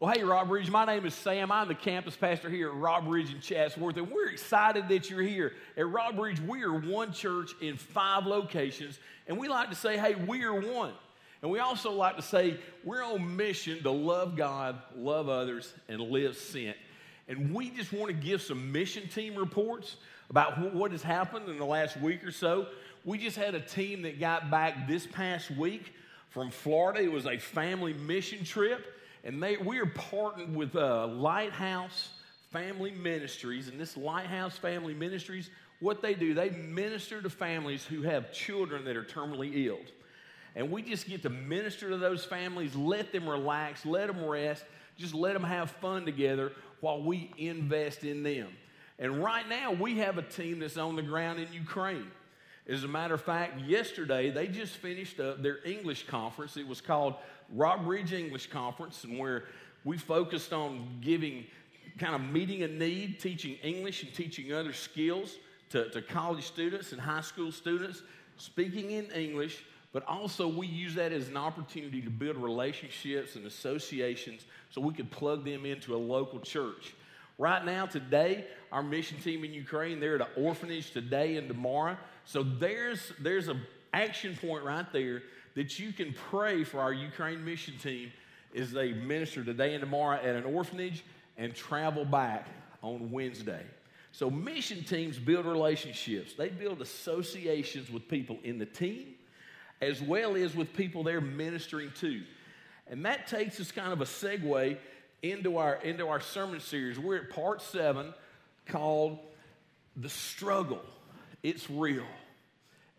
Well, hey, Rock Bridge, my name is Sam. I'm the campus pastor here at Rock Bridge in Chatsworth, and we're excited that you're here. At Rock Bridge, we are one church in five locations, and we like to say, hey, we are one. And we also like to say we're on mission to love God, love others, and live sent. And we just want to give some mission team reports about what has happened in the last week or so. We just had a team that got back this past week from Florida. It was a family mission trip. And they, we are partnered with uh, Lighthouse Family Ministries. And this Lighthouse Family Ministries, what they do, they minister to families who have children that are terminally ill. And we just get to minister to those families, let them relax, let them rest, just let them have fun together while we invest in them. And right now, we have a team that's on the ground in Ukraine. As a matter of fact, yesterday they just finished up their English conference. It was called Rock Bridge English Conference, and where we focused on giving, kind of meeting a need, teaching English and teaching other skills to, to college students and high school students, speaking in English, but also we use that as an opportunity to build relationships and associations so we could plug them into a local church. Right now, today, our mission team in Ukraine, they're at an orphanage today and tomorrow. So there's, there's an action point right there that you can pray for our Ukraine mission team as they minister today and tomorrow at an orphanage and travel back on Wednesday. So mission teams build relationships. They build associations with people in the team as well as with people they're ministering to. And that takes us kind of a segue into our, into our sermon series. We're at part seven called The Struggle. It's Real.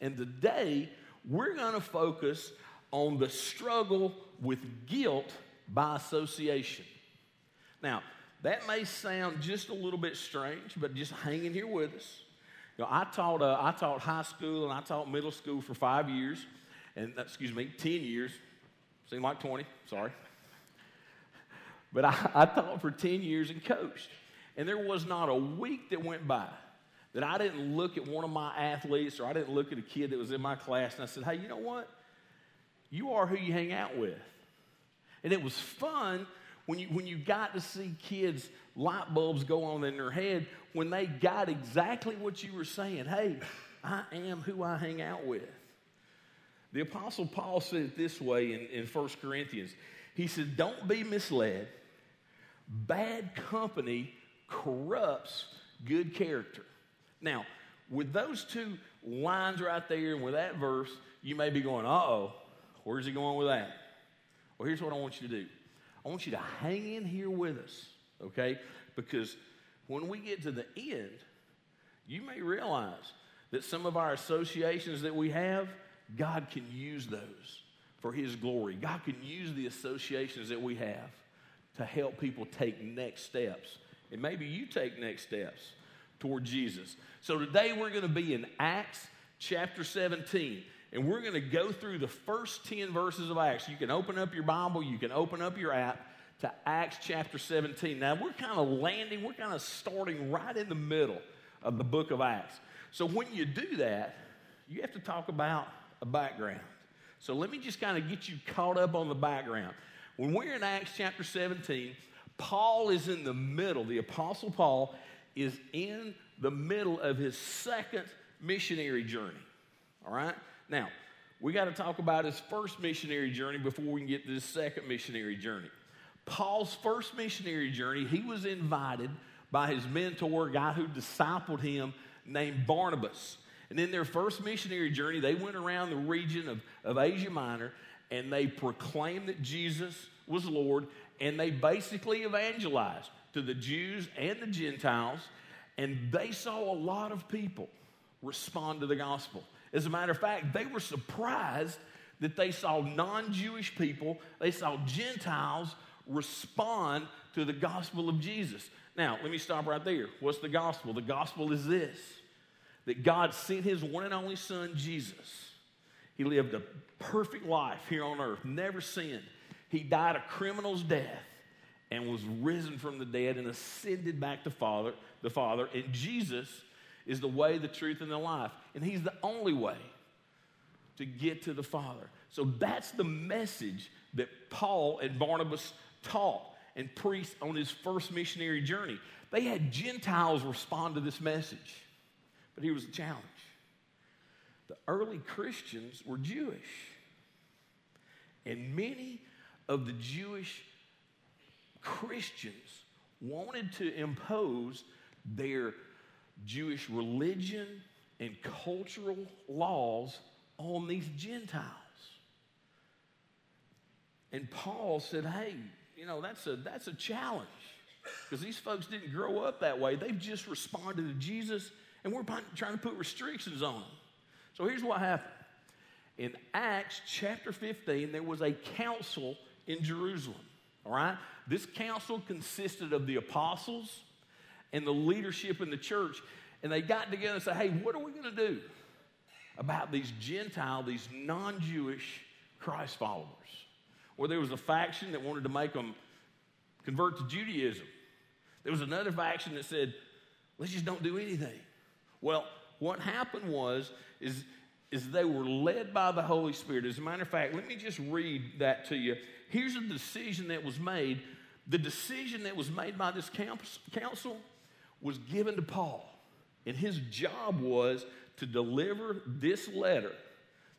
And today, we're going to focus on the struggle with guilt by association. Now, that may sound just a little bit strange, but just hang in here with us. You know, I taught, uh, I taught high school and I taught middle school for five years, and excuse me, 10 years. Seemed like 20, sorry. But I, I taught for 10 years and coached. And there was not a week that went by that I didn't look at one of my athletes or I didn't look at a kid that was in my class and I said, hey, you know what? You are who you hang out with. And it was fun when you, when you got to see kids' light bulbs go on in their head when they got exactly what you were saying. Hey, I am who I hang out with. The Apostle Paul said it this way in, in 1 Corinthians. He said, Don't be misled. Bad company corrupts good character. Now, with those two lines right there and with that verse, you may be going, uh oh, where's he going with that? Well, here's what I want you to do I want you to hang in here with us, okay? Because when we get to the end, you may realize that some of our associations that we have, God can use those for His glory. God can use the associations that we have to help people take next steps. And maybe you take next steps toward Jesus. So today we're going to be in Acts chapter 17. And we're going to go through the first 10 verses of Acts. You can open up your Bible, you can open up your app to Acts chapter 17. Now, we're kind of landing, we're kind of starting right in the middle of the book of Acts. So, when you do that, you have to talk about a background. So, let me just kind of get you caught up on the background. When we're in Acts chapter 17, Paul is in the middle, the Apostle Paul is in the middle of his second missionary journey. All right? Now, we got to talk about his first missionary journey before we can get to his second missionary journey. Paul's first missionary journey, he was invited by his mentor, a guy who discipled him named Barnabas. And in their first missionary journey, they went around the region of, of Asia Minor and they proclaimed that Jesus was Lord and they basically evangelized to the Jews and the Gentiles. And they saw a lot of people respond to the gospel. As a matter of fact, they were surprised that they saw non Jewish people, they saw Gentiles respond to the gospel of Jesus. Now, let me stop right there. What's the gospel? The gospel is this that God sent his one and only son, Jesus. He lived a perfect life here on earth, never sinned. He died a criminal's death and was risen from the dead and ascended back to Father, the Father. And Jesus is the way, the truth, and the life. And He's the only way to get to the Father. So that's the message that Paul and Barnabas taught. and preached on his first missionary journey. They had Gentiles respond to this message, but here was the challenge the early Christians were Jewish, and many of the Jewish Christians wanted to impose their Jewish religion and cultural laws on these Gentiles. And Paul said, hey, you know, that's a, that's a challenge because these folks didn't grow up that way. They've just responded to Jesus, and we're trying to put restrictions on them. So here's what happened. In Acts chapter 15, there was a council in Jerusalem. All right? This council consisted of the apostles and the leadership in the church. And they got together and said, hey, what are we going to do about these Gentile, these non Jewish Christ followers? Where there was a faction that wanted to make them convert to Judaism. There was another faction that said, let's just don't do anything. Well, what happened was, is, is they were led by the Holy Spirit. As a matter of fact, let me just read that to you. Here's a decision that was made. The decision that was made by this council was given to Paul. And his job was to deliver this letter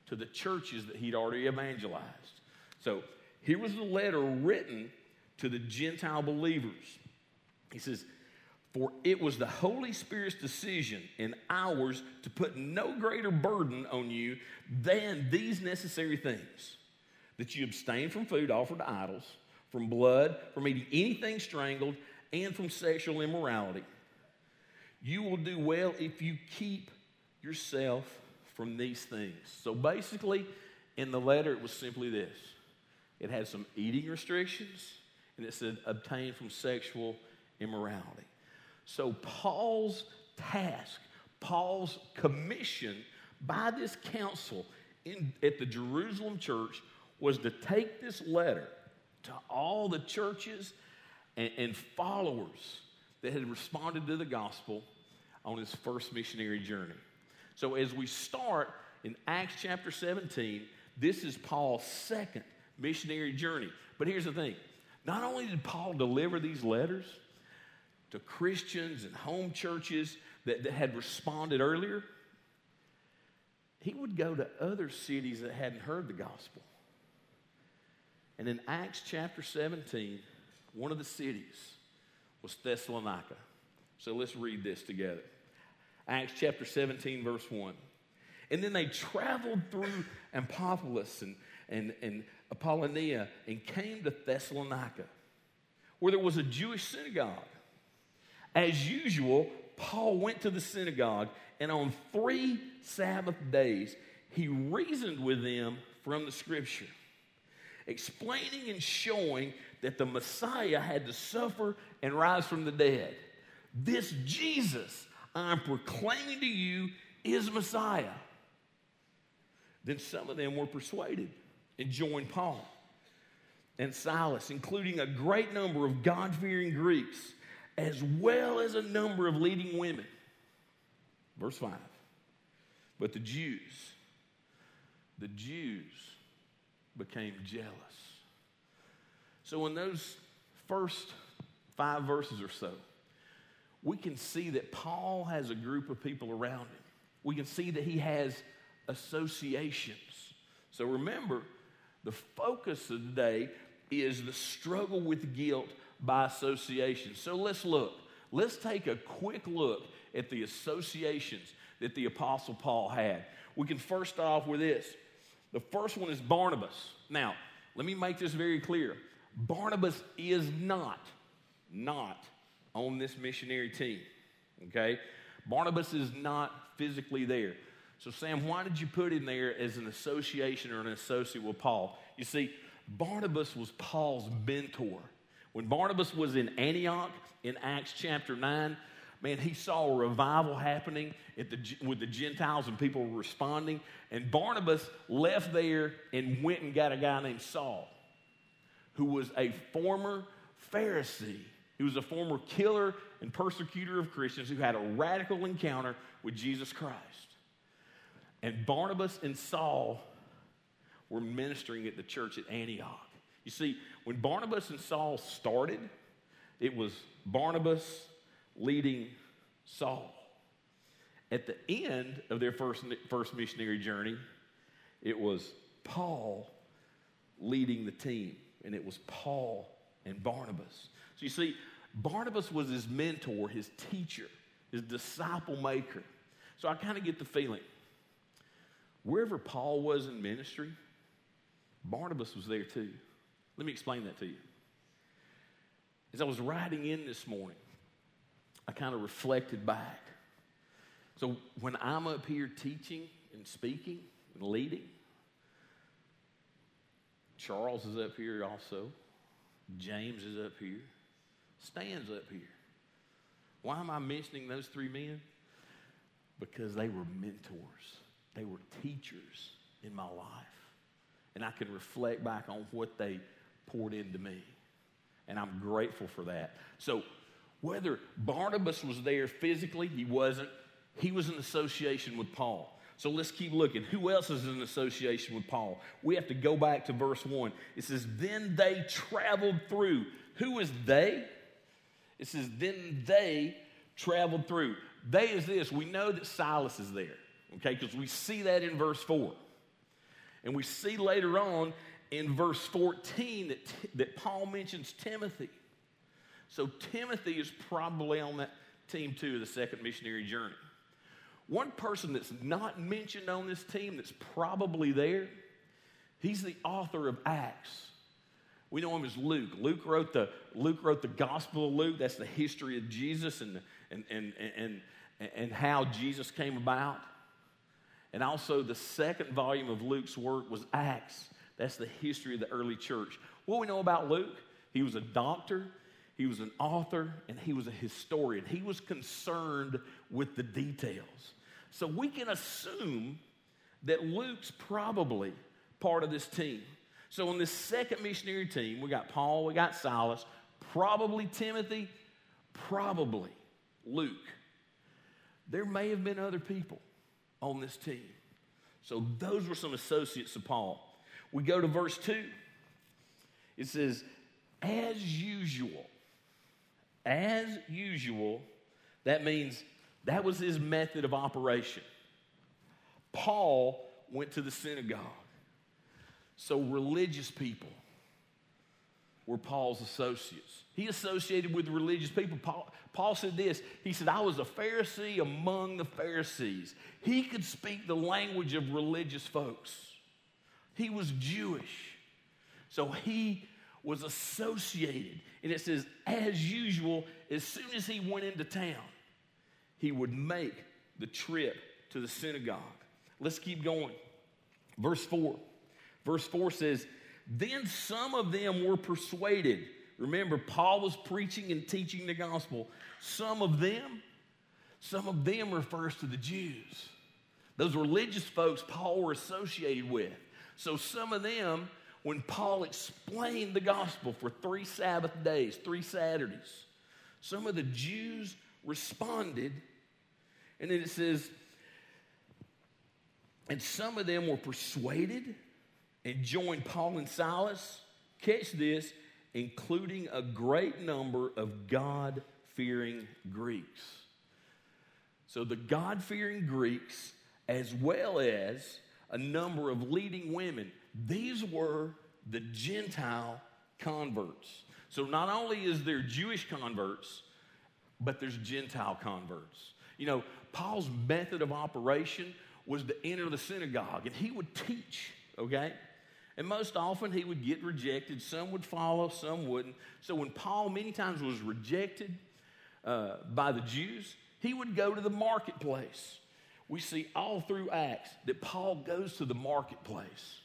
to the churches that he'd already evangelized. So here was the letter written to the Gentile believers. He says, For it was the Holy Spirit's decision and ours to put no greater burden on you than these necessary things that you abstain from food offered to idols, from blood, from eating anything strangled, and from sexual immorality. You will do well if you keep yourself from these things. So basically, in the letter, it was simply this it had some eating restrictions, and it said obtain from sexual immorality. So, Paul's task, Paul's commission by this council in, at the Jerusalem church was to take this letter to all the churches and, and followers that had responded to the gospel on his first missionary journey. So, as we start in Acts chapter 17, this is Paul's second missionary journey. But here's the thing not only did Paul deliver these letters to Christians and home churches that, that had responded earlier, he would go to other cities that hadn't heard the gospel. And in Acts chapter 17, one of the cities was Thessalonica. So let's read this together. Acts chapter 17, verse 1. And then they traveled through Amphipolis and, and, and Apollonia and came to Thessalonica, where there was a Jewish synagogue. As usual, Paul went to the synagogue, and on three Sabbath days, he reasoned with them from the scripture, explaining and showing that the Messiah had to suffer and rise from the dead. This Jesus I'm proclaiming to you is Messiah. Then some of them were persuaded and joined Paul and Silas, including a great number of God fearing Greeks, as well as a number of leading women. Verse 5. But the Jews, the Jews became jealous. So, in those first five verses or so, we can see that Paul has a group of people around him. We can see that he has associations. So, remember, the focus of today is the struggle with guilt by association. So let's look. Let's take a quick look at the associations that the Apostle Paul had. We can first off with this. The first one is Barnabas. Now, let me make this very clear. Barnabas is not, not on this missionary team. Okay? Barnabas is not physically there. So, Sam, why did you put him there as an association or an associate with Paul? You see, Barnabas was Paul's mentor. When Barnabas was in Antioch in Acts chapter 9, man, he saw a revival happening the, with the Gentiles and people were responding. And Barnabas left there and went and got a guy named Saul, who was a former Pharisee. He was a former killer and persecutor of Christians who had a radical encounter with Jesus Christ. And Barnabas and Saul were ministering at the church at Antioch. You see, when Barnabas and Saul started, it was Barnabas leading Saul. At the end of their first, first missionary journey, it was Paul leading the team, and it was Paul and Barnabas. So you see, Barnabas was his mentor, his teacher, his disciple maker. So I kind of get the feeling wherever Paul was in ministry, Barnabas was there too. Let me explain that to you. As I was riding in this morning, I kind of reflected back. So when I'm up here teaching and speaking and leading, Charles is up here also. James is up here. Stan's up here. Why am I mentioning those three men? Because they were mentors, they were teachers in my life. And I can reflect back on what they poured into me. And I'm grateful for that. So, whether Barnabas was there physically, he wasn't. He was in association with Paul. So let's keep looking. Who else is in association with Paul? We have to go back to verse 1. It says, Then they traveled through. Who is they? It says, Then they traveled through. They is this. We know that Silas is there, okay, because we see that in verse 4. And we see later on in verse 14 that, that Paul mentions Timothy. So Timothy is probably on that team too, the second missionary journey. One person that's not mentioned on this team that's probably there, he's the author of Acts. We know him as Luke. Luke wrote the, Luke wrote the Gospel of Luke. That's the history of Jesus and, and, and, and, and how Jesus came about. And also, the second volume of Luke's work was Acts. That's the history of the early church. What we know about Luke, he was a doctor, he was an author, and he was a historian. He was concerned with the details. So we can assume that Luke's probably part of this team. So on this second missionary team, we got Paul, we got Silas, probably Timothy, probably Luke. There may have been other people on this team. So those were some associates of Paul. We go to verse 2. It says, as usual, as usual, that means that was his method of operation. Paul went to the synagogue. So religious people were Paul's associates. He associated with religious people. Paul, Paul, said this He said, I was a Pharisee among the Pharisees. He could speak the language of religious folks, he was Jewish. So he was associated. And it says, as usual, as soon as he went into town, he would make the trip to the synagogue. Let's keep going. Verse 4. Verse 4 says, then some of them were persuaded. Remember, Paul was preaching and teaching the gospel. Some of them, some of them refers to the Jews. Those religious folks Paul were associated with. So some of them, when Paul explained the gospel for three Sabbath days, three Saturdays, some of the Jews responded. And then it says, and some of them were persuaded and joined Paul and Silas, catch this, including a great number of God fearing Greeks. So the God fearing Greeks, as well as a number of leading women, these were the Gentile converts. So not only is there Jewish converts, but there's Gentile converts. You know, Paul's method of operation was to enter the synagogue and he would teach, okay? And most often he would get rejected. Some would follow, some wouldn't. So when Paul many times was rejected uh, by the Jews, he would go to the marketplace. We see all through Acts that Paul goes to the marketplace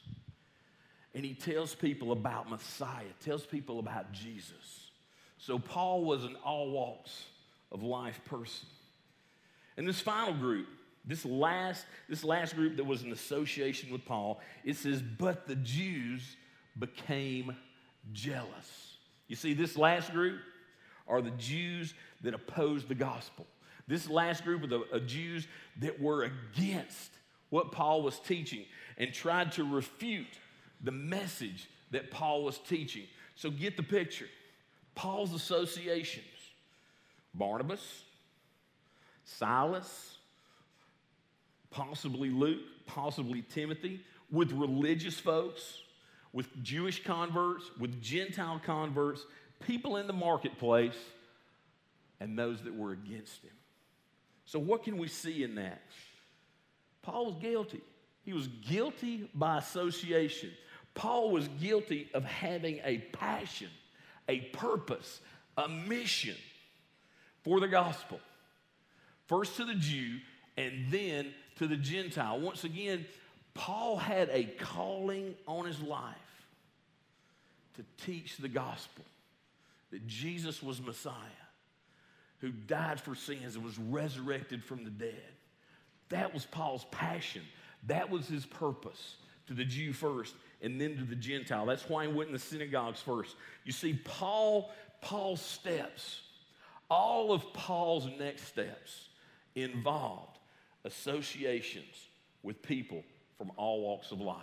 and he tells people about Messiah, tells people about Jesus. So Paul was an all walks of life person. And this final group, this last, this last group that was in association with Paul, it says, but the Jews became jealous. You see, this last group are the Jews that opposed the gospel. This last group of the of Jews that were against what Paul was teaching and tried to refute the message that Paul was teaching. So get the picture. Paul's associations Barnabas, Silas, possibly Luke, possibly Timothy, with religious folks, with Jewish converts, with Gentile converts, people in the marketplace, and those that were against him. So, what can we see in that? Paul was guilty. He was guilty by association. Paul was guilty of having a passion, a purpose, a mission for the gospel. First to the Jew and then to the Gentile. Once again, Paul had a calling on his life to teach the gospel that Jesus was Messiah, who died for sins and was resurrected from the dead. That was Paul's passion. That was his purpose to the Jew first and then to the Gentile. That's why he went in the synagogues first. You see, Paul, Paul's steps, all of Paul's next steps involved associations with people from all walks of life.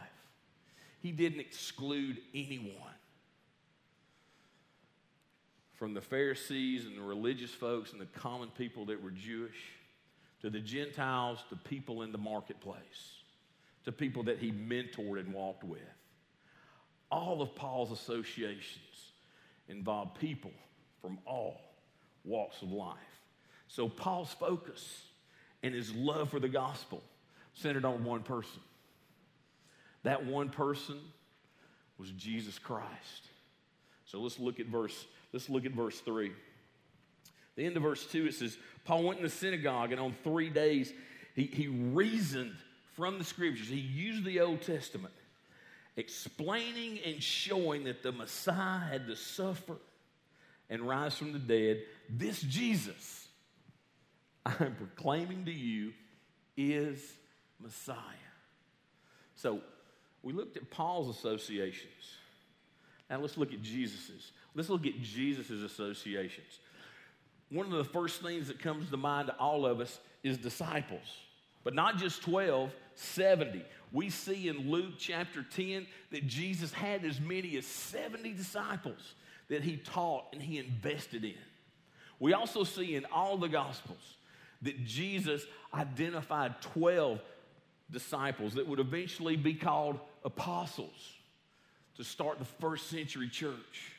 He didn't exclude anyone. From the Pharisees and the religious folks and the common people that were Jewish, to the Gentiles, to people in the marketplace, to people that he mentored and walked with. All of Paul's associations involve people from all walks of life. So Paul's focus and his love for the gospel centered on one person. That one person was Jesus Christ. So let's look at verse let's look at verse 3. The end of verse 2 it says Paul went in the synagogue and on 3 days he, he reasoned from the scriptures. He used the Old Testament explaining and showing that the Messiah had to suffer and rise from the dead. This Jesus I'm proclaiming to you is Messiah. So we looked at Paul's associations. Now let's look at Jesus's. Let's look at Jesus's associations. One of the first things that comes to mind to all of us is disciples, but not just 12, 70. We see in Luke chapter 10 that Jesus had as many as 70 disciples that he taught and he invested in. We also see in all the Gospels that Jesus identified 12 disciples that would eventually be called apostles to start the first century church.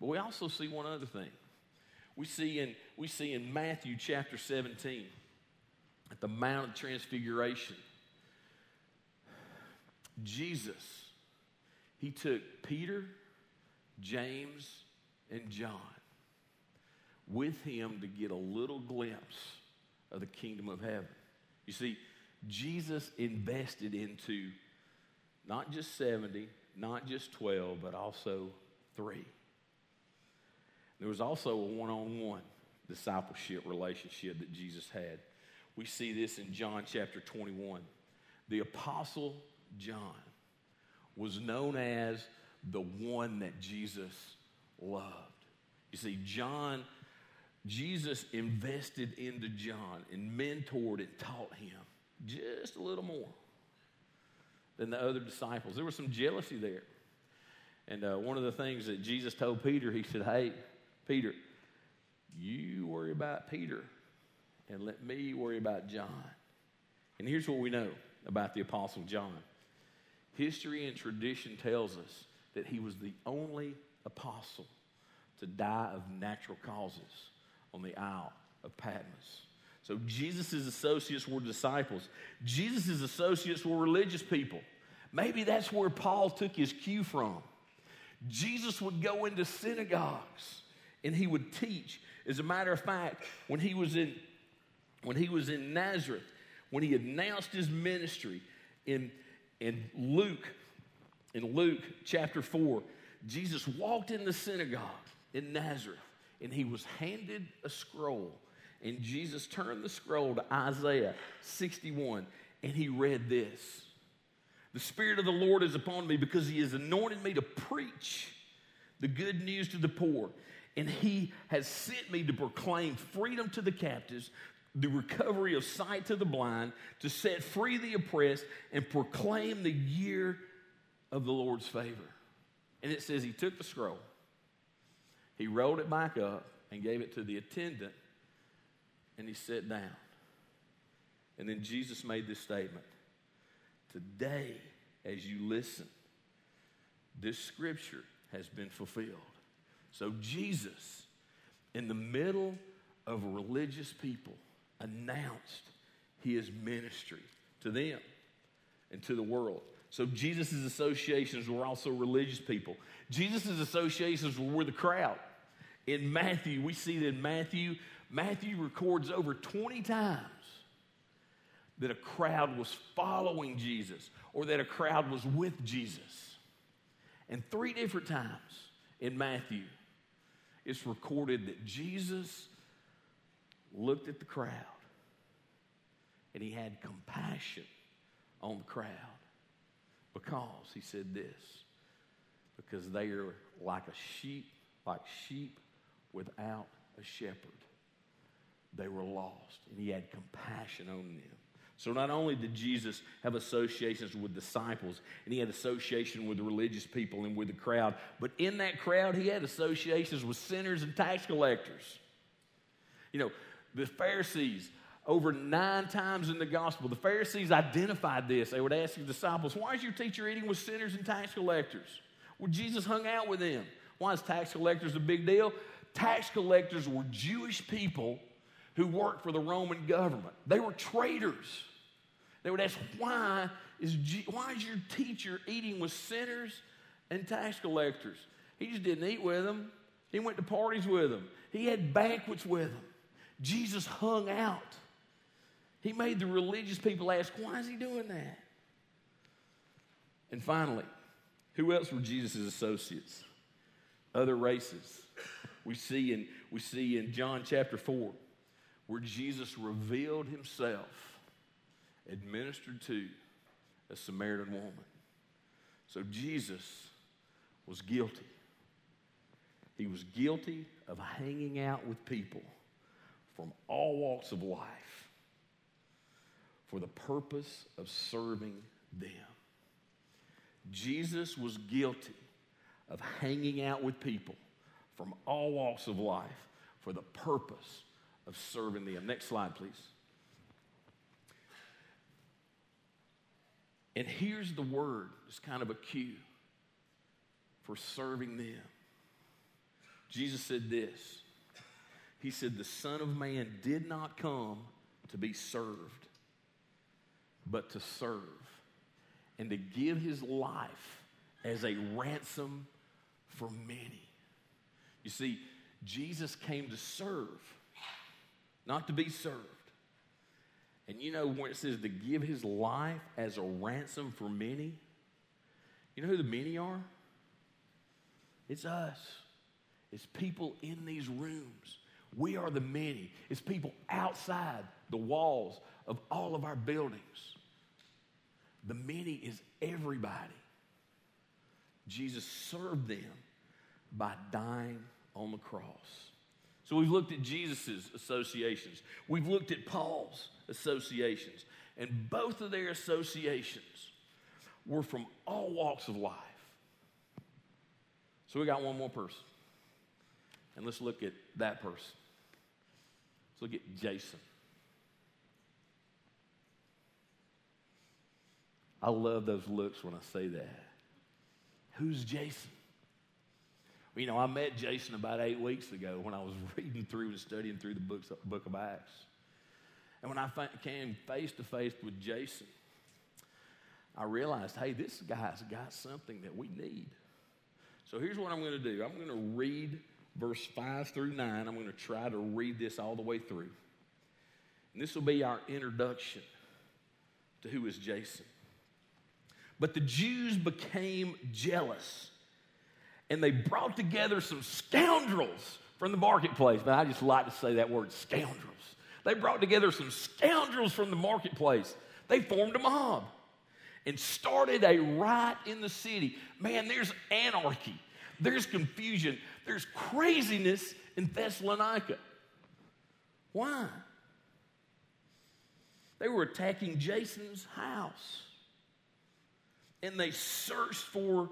But we also see one other thing. We see in, we see in Matthew chapter 17 at the Mount of Transfiguration, Jesus, he took Peter, James, and John with him to get a little glimpse of the kingdom of heaven. You see, Jesus invested into not just 70, not just 12, but also three. There was also a one on one discipleship relationship that Jesus had. We see this in John chapter 21. The Apostle John was known as the one that Jesus loved. You see, John Jesus invested into John and mentored and taught him just a little more than the other disciples. There was some jealousy there. And uh, one of the things that Jesus told Peter, he said, Hey, Peter, you worry about Peter and let me worry about John. And here's what we know about the Apostle John history and tradition tells us that he was the only apostle to die of natural causes on the Isle of Patmos. So Jesus' associates were disciples. Jesus' associates were religious people. Maybe that's where Paul took his cue from. Jesus would go into synagogues and he would teach. As a matter of fact, when he was in, when he was in Nazareth, when he announced his ministry in, in Luke, in Luke chapter 4, Jesus walked in the synagogue in Nazareth and he was handed a scroll. And Jesus turned the scroll to Isaiah 61 and he read this The Spirit of the Lord is upon me because he has anointed me to preach the good news to the poor. And he has sent me to proclaim freedom to the captives, the recovery of sight to the blind, to set free the oppressed, and proclaim the year of the Lord's favor. And it says he took the scroll, he rolled it back up, and gave it to the attendant, and he sat down. And then Jesus made this statement Today, as you listen, this scripture has been fulfilled. So, Jesus, in the middle of religious people, announced his ministry to them and to the world. So, Jesus' associations were also religious people. Jesus' associations were the crowd. In Matthew, we see that in Matthew, Matthew records over 20 times that a crowd was following Jesus or that a crowd was with Jesus. And three different times in Matthew, it's recorded that Jesus looked at the crowd and he had compassion on the crowd because he said this because they are like a sheep, like sheep without a shepherd. They were lost, and he had compassion on them. So not only did Jesus have associations with disciples and he had association with religious people and with the crowd, but in that crowd he had associations with sinners and tax collectors. You know, the Pharisees, over nine times in the gospel, the Pharisees identified this. They would ask the disciples, Why is your teacher eating with sinners and tax collectors? Well, Jesus hung out with them. Why is tax collectors a big deal? Tax collectors were Jewish people who worked for the Roman government. They were traitors. They would ask, why is, why is your teacher eating with sinners and tax collectors? He just didn't eat with them. He went to parties with them. He had banquets with them. Jesus hung out. He made the religious people ask, why is he doing that? And finally, who else were Jesus' associates? Other races. We see in, we see in John chapter 4 where Jesus revealed himself administered to a Samaritan woman. So Jesus was guilty. He was guilty of hanging out with people from all walks of life for the purpose of serving them. Jesus was guilty of hanging out with people from all walks of life for the purpose of serving them. Next slide, please. And here's the word it's kind of a cue for serving them. Jesus said this He said, The Son of Man did not come to be served, but to serve and to give his life as a ransom for many. You see, Jesus came to serve, not to be served. And you know when it says to give his life as a ransom for many, you know who the many are? It's us. It's people in these rooms. We are the many. It's people outside the walls of all of our buildings. The many is everybody. Jesus served them by dying on the cross. So we've looked at Jesus' associations, we've looked at Paul's associations. And both of their associations were from all walks of life. So we got one more person. And let's look at that person. Let's look at Jason. I love those looks when I say that. Who's Jason? You know, I met Jason about eight weeks ago when I was reading through and studying through the books, book of Acts. And when I came face to face with Jason, I realized, hey, this guy's got something that we need. So here's what I'm going to do I'm going to read verse 5 through 9. I'm going to try to read this all the way through. And this will be our introduction to who is Jason. But the Jews became jealous and they brought together some scoundrels from the marketplace. But I just like to say that word scoundrels. They brought together some scoundrels from the marketplace. They formed a mob and started a riot in the city. Man, there's anarchy, there's confusion, there's craziness in Thessalonica. Why? They were attacking Jason's house. and they searched for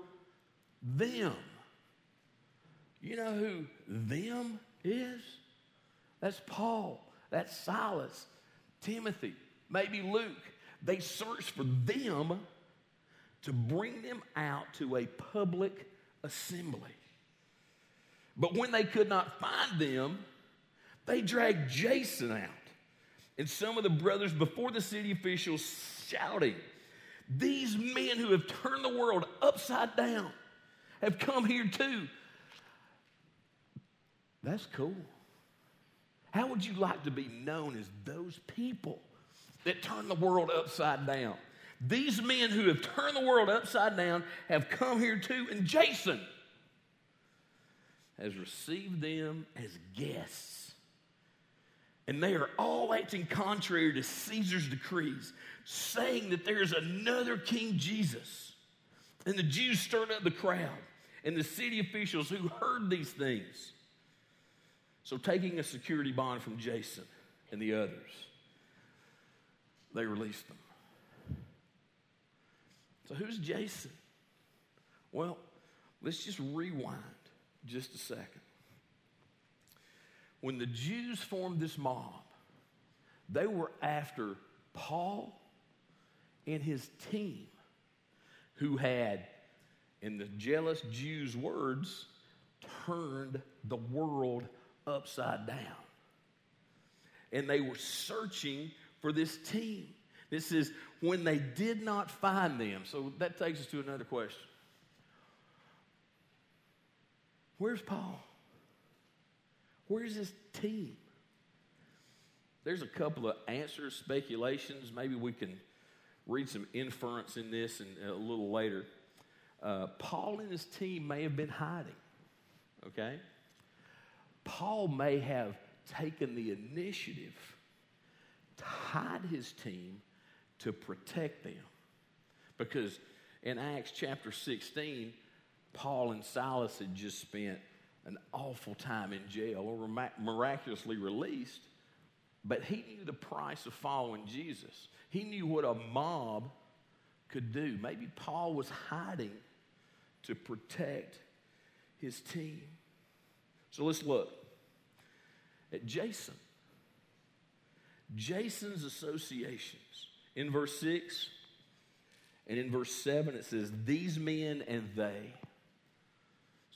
them. You know who them is? That's Paul, that's Silas, Timothy, maybe Luke. They searched for them to bring them out to a public assembly. But when they could not find them, they dragged Jason out and some of the brothers before the city officials shouting, These men who have turned the world upside down have come here too. That's cool. How would you like to be known as those people that turn the world upside down? These men who have turned the world upside down have come here too, and Jason has received them as guests. And they are all acting contrary to Caesar's decrees, saying that there is another King Jesus. And the Jews stirred up the crowd and the city officials who heard these things. So, taking a security bond from Jason and the others, they released them. So, who's Jason? Well, let's just rewind just a second. When the Jews formed this mob, they were after Paul and his team, who had, in the jealous Jews' words, turned the world upside down. And they were searching for this team. This is when they did not find them. So that takes us to another question Where's Paul? Where's his team? There's a couple of answers, speculations. Maybe we can read some inference in this and a little later. Uh, Paul and his team may have been hiding, okay? Paul may have taken the initiative to hide his team to protect them. Because in Acts chapter 16, Paul and Silas had just spent an awful time in jail or miraculously released, but he knew the price of following Jesus. He knew what a mob could do. Maybe Paul was hiding to protect his team. So let's look at Jason. Jason's associations. In verse 6 and in verse 7, it says, These men and they.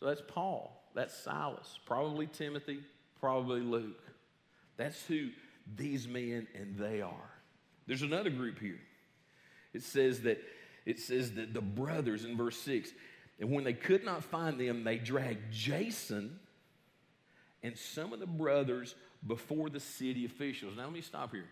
So that's Paul. That's Silas. Probably Timothy. Probably Luke. That's who these men and they are. There's another group here. It says that it says that the brothers in verse 6, and when they could not find them, they dragged Jason and some of the brothers before the city officials. Now let me stop here.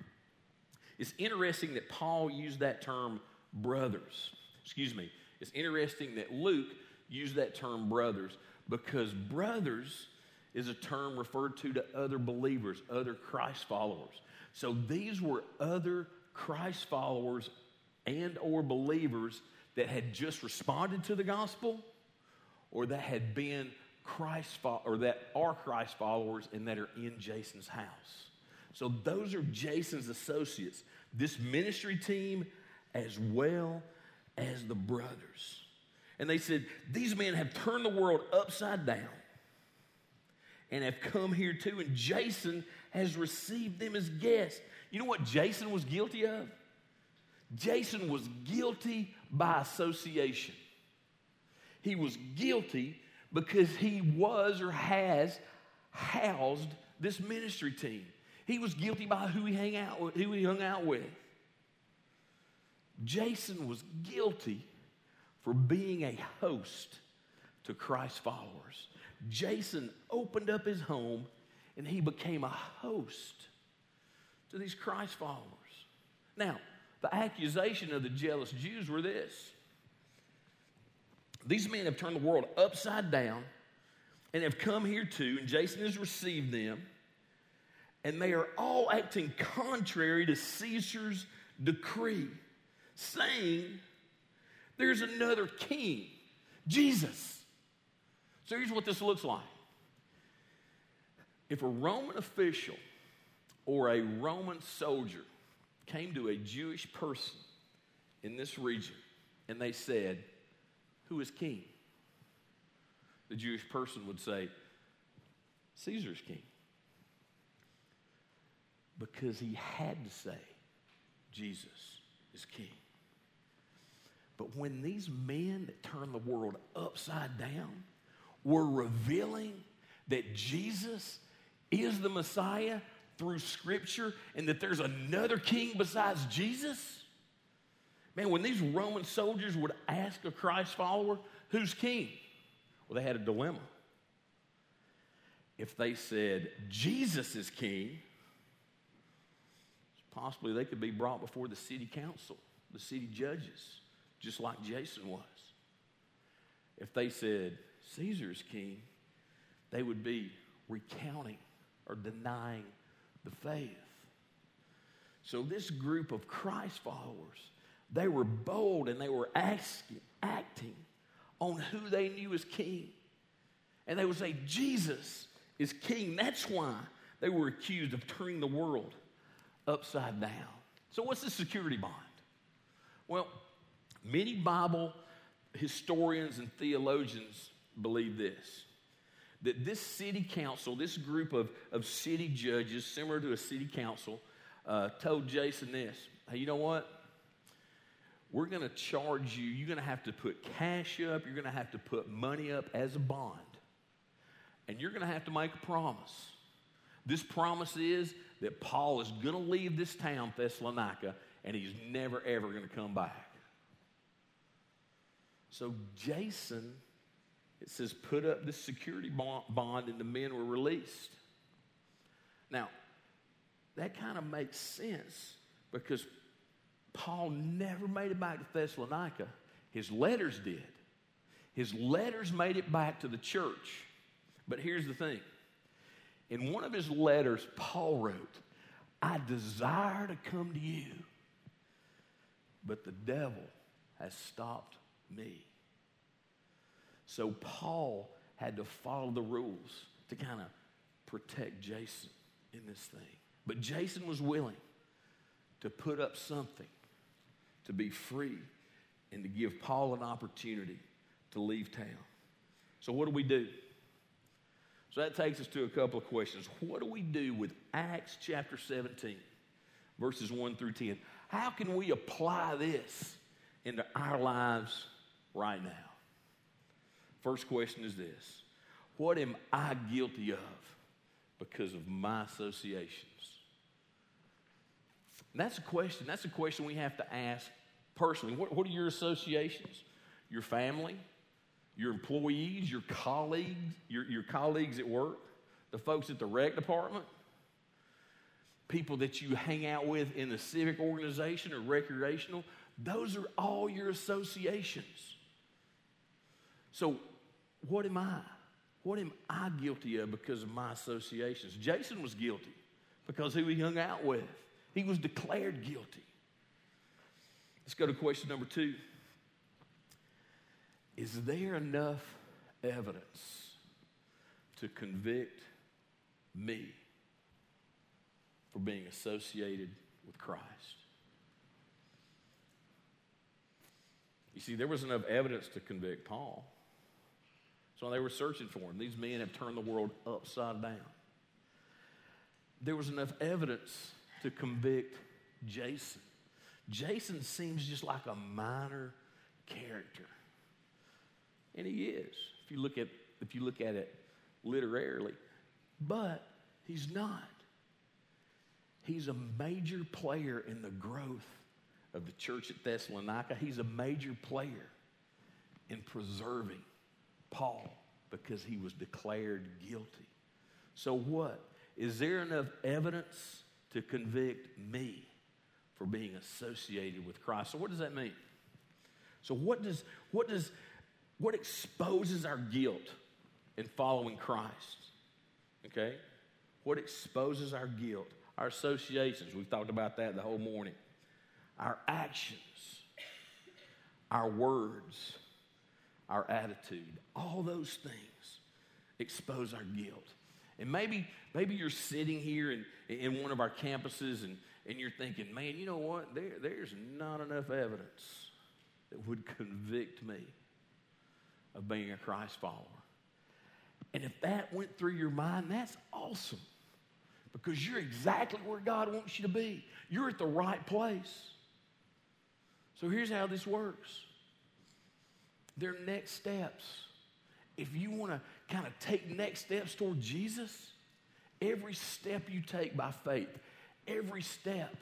It's interesting that Paul used that term brothers. Excuse me. It's interesting that Luke used that term brothers because brothers is a term referred to to other believers, other Christ followers. So these were other Christ followers and or believers that had just responded to the gospel or that had been Christ followers or that are Christ followers and that are in Jason's house. So those are Jason's associates. This ministry team as well as the brothers. And they said, These men have turned the world upside down and have come here too. And Jason has received them as guests. You know what Jason was guilty of? Jason was guilty by association. He was guilty because he was or has housed this ministry team. He was guilty by who he hung out with, who he hung out with. Jason was guilty for being a host to Christ followers. Jason opened up his home and he became a host to these Christ followers. Now, the accusation of the jealous Jews were this these men have turned the world upside down and have come here too, and Jason has received them, and they are all acting contrary to Caesar's decree, saying there's another king, Jesus. So here's what this looks like. If a Roman official or a Roman soldier came to a Jewish person in this region and they said, Who is king? The Jewish person would say, Caesar's king. Because he had to say, Jesus is king. But when these men that turned the world upside down were revealing that Jesus is the Messiah through Scripture and that there's another king besides Jesus, man, when these Roman soldiers would ask a Christ follower, who's king? Well, they had a dilemma. If they said, Jesus is king, possibly they could be brought before the city council, the city judges, just like Jason was. If they said, Caesar is king, they would be recounting or denying the faith. So, this group of Christ followers, they were bold and they were asking, acting on who they knew as king. And they would say, Jesus is king. That's why they were accused of turning the world upside down. So, what's the security bond? Well, many Bible historians and theologians believe this that this city council, this group of, of city judges, similar to a city council, uh, told Jason this hey, you know what? We're going to charge you. You're going to have to put cash up. You're going to have to put money up as a bond. And you're going to have to make a promise. This promise is that Paul is going to leave this town, Thessalonica, and he's never, ever going to come back. So Jason, it says, put up this security bond, and the men were released. Now, that kind of makes sense because Paul never made it back to Thessalonica. His letters did. His letters made it back to the church. But here's the thing in one of his letters, Paul wrote, I desire to come to you, but the devil has stopped me. So Paul had to follow the rules to kind of protect Jason in this thing. But Jason was willing to put up something to be free and to give Paul an opportunity to leave town. So, what do we do? So, that takes us to a couple of questions. What do we do with Acts chapter 17, verses 1 through 10? How can we apply this into our lives right now? First question is this What am I guilty of because of my associations? That's a question. That's a question we have to ask personally. What, what are your associations? Your family, your employees, your colleagues, your, your colleagues at work, the folks at the rec department, people that you hang out with in the civic organization or recreational. Those are all your associations. So, what am I? What am I guilty of because of my associations? Jason was guilty because who he hung out with. He was declared guilty. Let's go to question number two. Is there enough evidence to convict me for being associated with Christ? You see, there was enough evidence to convict Paul. So they were searching for him. These men have turned the world upside down. There was enough evidence to convict Jason. Jason seems just like a minor character. And he is, if you look at, if you look at it literarily. But he's not. He's a major player in the growth of the church at Thessalonica. He's a major player in preserving Paul because he was declared guilty. So, what? Is there enough evidence to convict me for being associated with Christ? So, what does that mean? So, what does, what does, what exposes our guilt in following Christ? Okay? What exposes our guilt? Our associations. We've talked about that the whole morning. Our actions, our words, our attitude, all those things expose our guilt. And maybe, maybe you're sitting here in, in one of our campuses and, and you're thinking, man, you know what? There, there's not enough evidence that would convict me of being a Christ follower. And if that went through your mind, that's awesome because you're exactly where God wants you to be. You're at the right place. So here's how this works their next steps. If you want to kind of take next steps toward Jesus, every step you take by faith, every step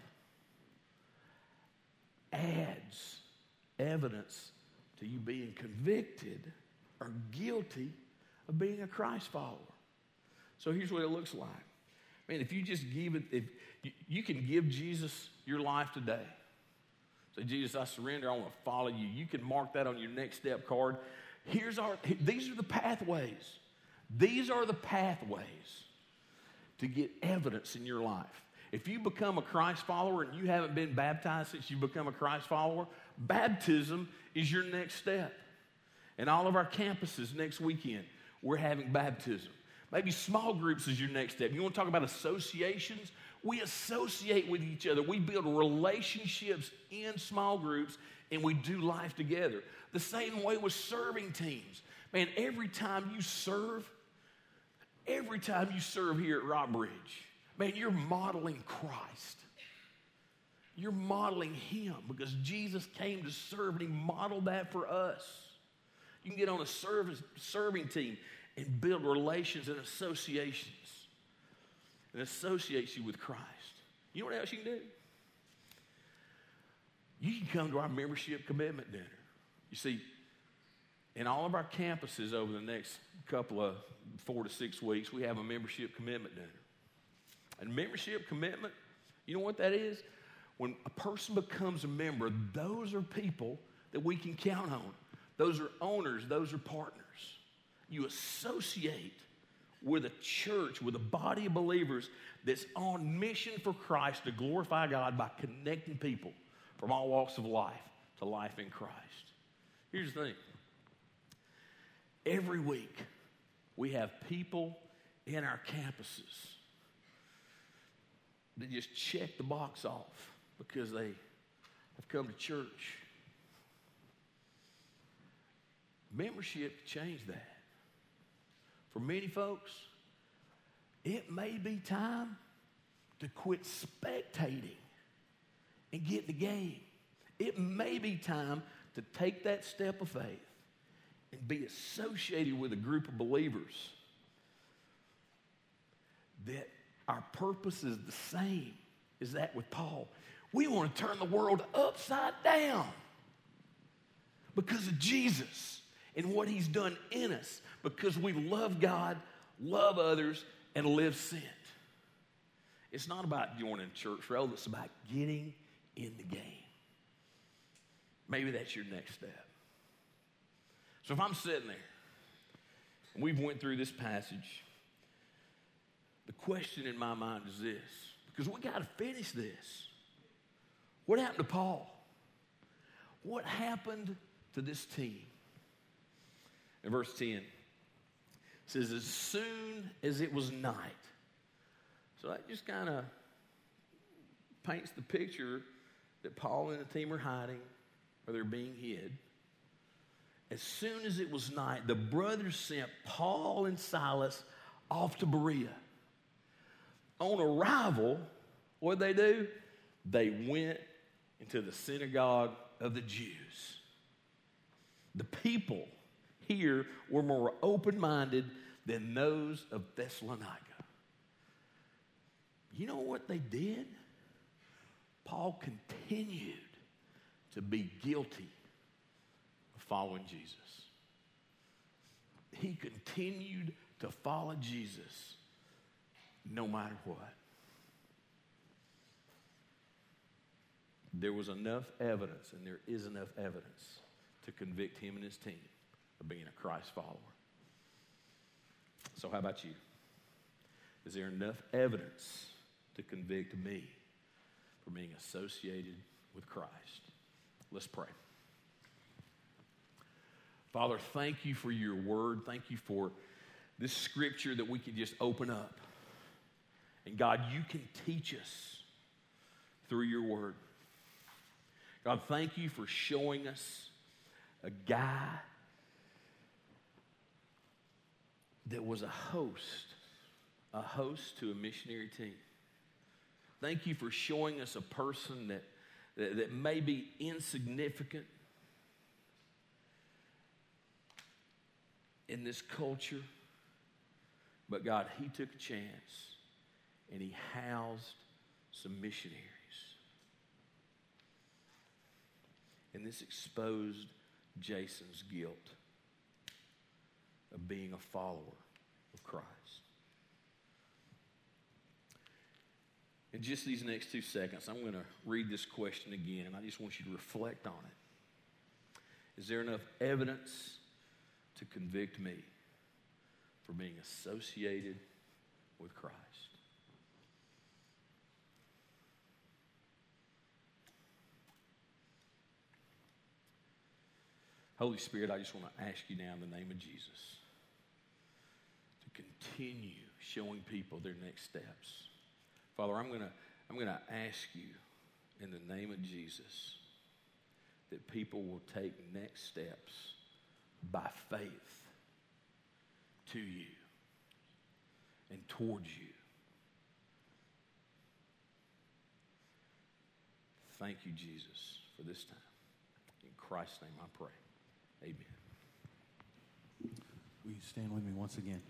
adds evidence to you being convicted or guilty of being a Christ follower. So here's what it looks like. Man, if you just give it, if you, you can give Jesus your life today. Say, Jesus, I surrender. I want to follow you. You can mark that on your next step card. Here's our, these are the pathways. These are the pathways to get evidence in your life. If you become a Christ follower and you haven't been baptized since you become a Christ follower, baptism is your next step. And all of our campuses next weekend, we're having baptism. Maybe small groups is your next step. You want to talk about associations? We associate with each other. We build relationships in small groups and we do life together. The same way with serving teams. Man, every time you serve, every time you serve here at Rock Bridge, man, you're modeling Christ. You're modeling Him because Jesus came to serve and He modeled that for us. You can get on a service, serving team and build relations and associations. And associates you with Christ. You know what else you can do? You can come to our membership commitment dinner. You see, in all of our campuses over the next couple of four to six weeks, we have a membership commitment dinner. And membership commitment, you know what that is? When a person becomes a member, those are people that we can count on. Those are owners, those are partners. You associate with a church, with a body of believers that's on mission for Christ to glorify God by connecting people from all walks of life to life in Christ. Here's the thing every week we have people in our campuses that just check the box off because they have come to church. Membership changed that. For many folks, it may be time to quit spectating and get the game. It may be time to take that step of faith and be associated with a group of believers that our purpose is the same as that with Paul. We want to turn the world upside down because of Jesus and what he's done in us because we love God, love others, and live sent. It's not about joining church roll, it's about getting in the game. Maybe that's your next step. So if I'm sitting there and we've went through this passage, the question in my mind is this, because we got to finish this. What happened to Paul? What happened to this team? In verse 10, says, as soon as it was night. So that just kind of paints the picture that Paul and the team are hiding or they're being hid. As soon as it was night, the brothers sent Paul and Silas off to Berea. On arrival, what did they do? They went into the synagogue of the Jews. The people here were more open minded than those of Thessalonica. You know what they did? Paul continued to be guilty of following Jesus. He continued to follow Jesus no matter what. There was enough evidence, and there is enough evidence to convict him and his team of being a Christ follower. So, how about you? Is there enough evidence to convict me for being associated with Christ? Let's pray. Father, thank you for your word. Thank you for this scripture that we can just open up. And God, you can teach us through your word. God, thank you for showing us a guy that was a host, a host to a missionary team. Thank you for showing us a person that, that, that may be insignificant in this culture, but God, He took a chance and He housed some missionaries. And this exposed Jason's guilt of being a follower of Christ. In just these next two seconds, I'm going to read this question again, and I just want you to reflect on it. Is there enough evidence to convict me for being associated with Christ? Holy Spirit, I just want to ask you now in the name of Jesus to continue showing people their next steps. Father, I'm going to I'm going to ask you in the name of Jesus that people will take next steps by faith to you and towards you. Thank you, Jesus, for this time. In Christ's name I pray. Amen. Will you stand with me once again?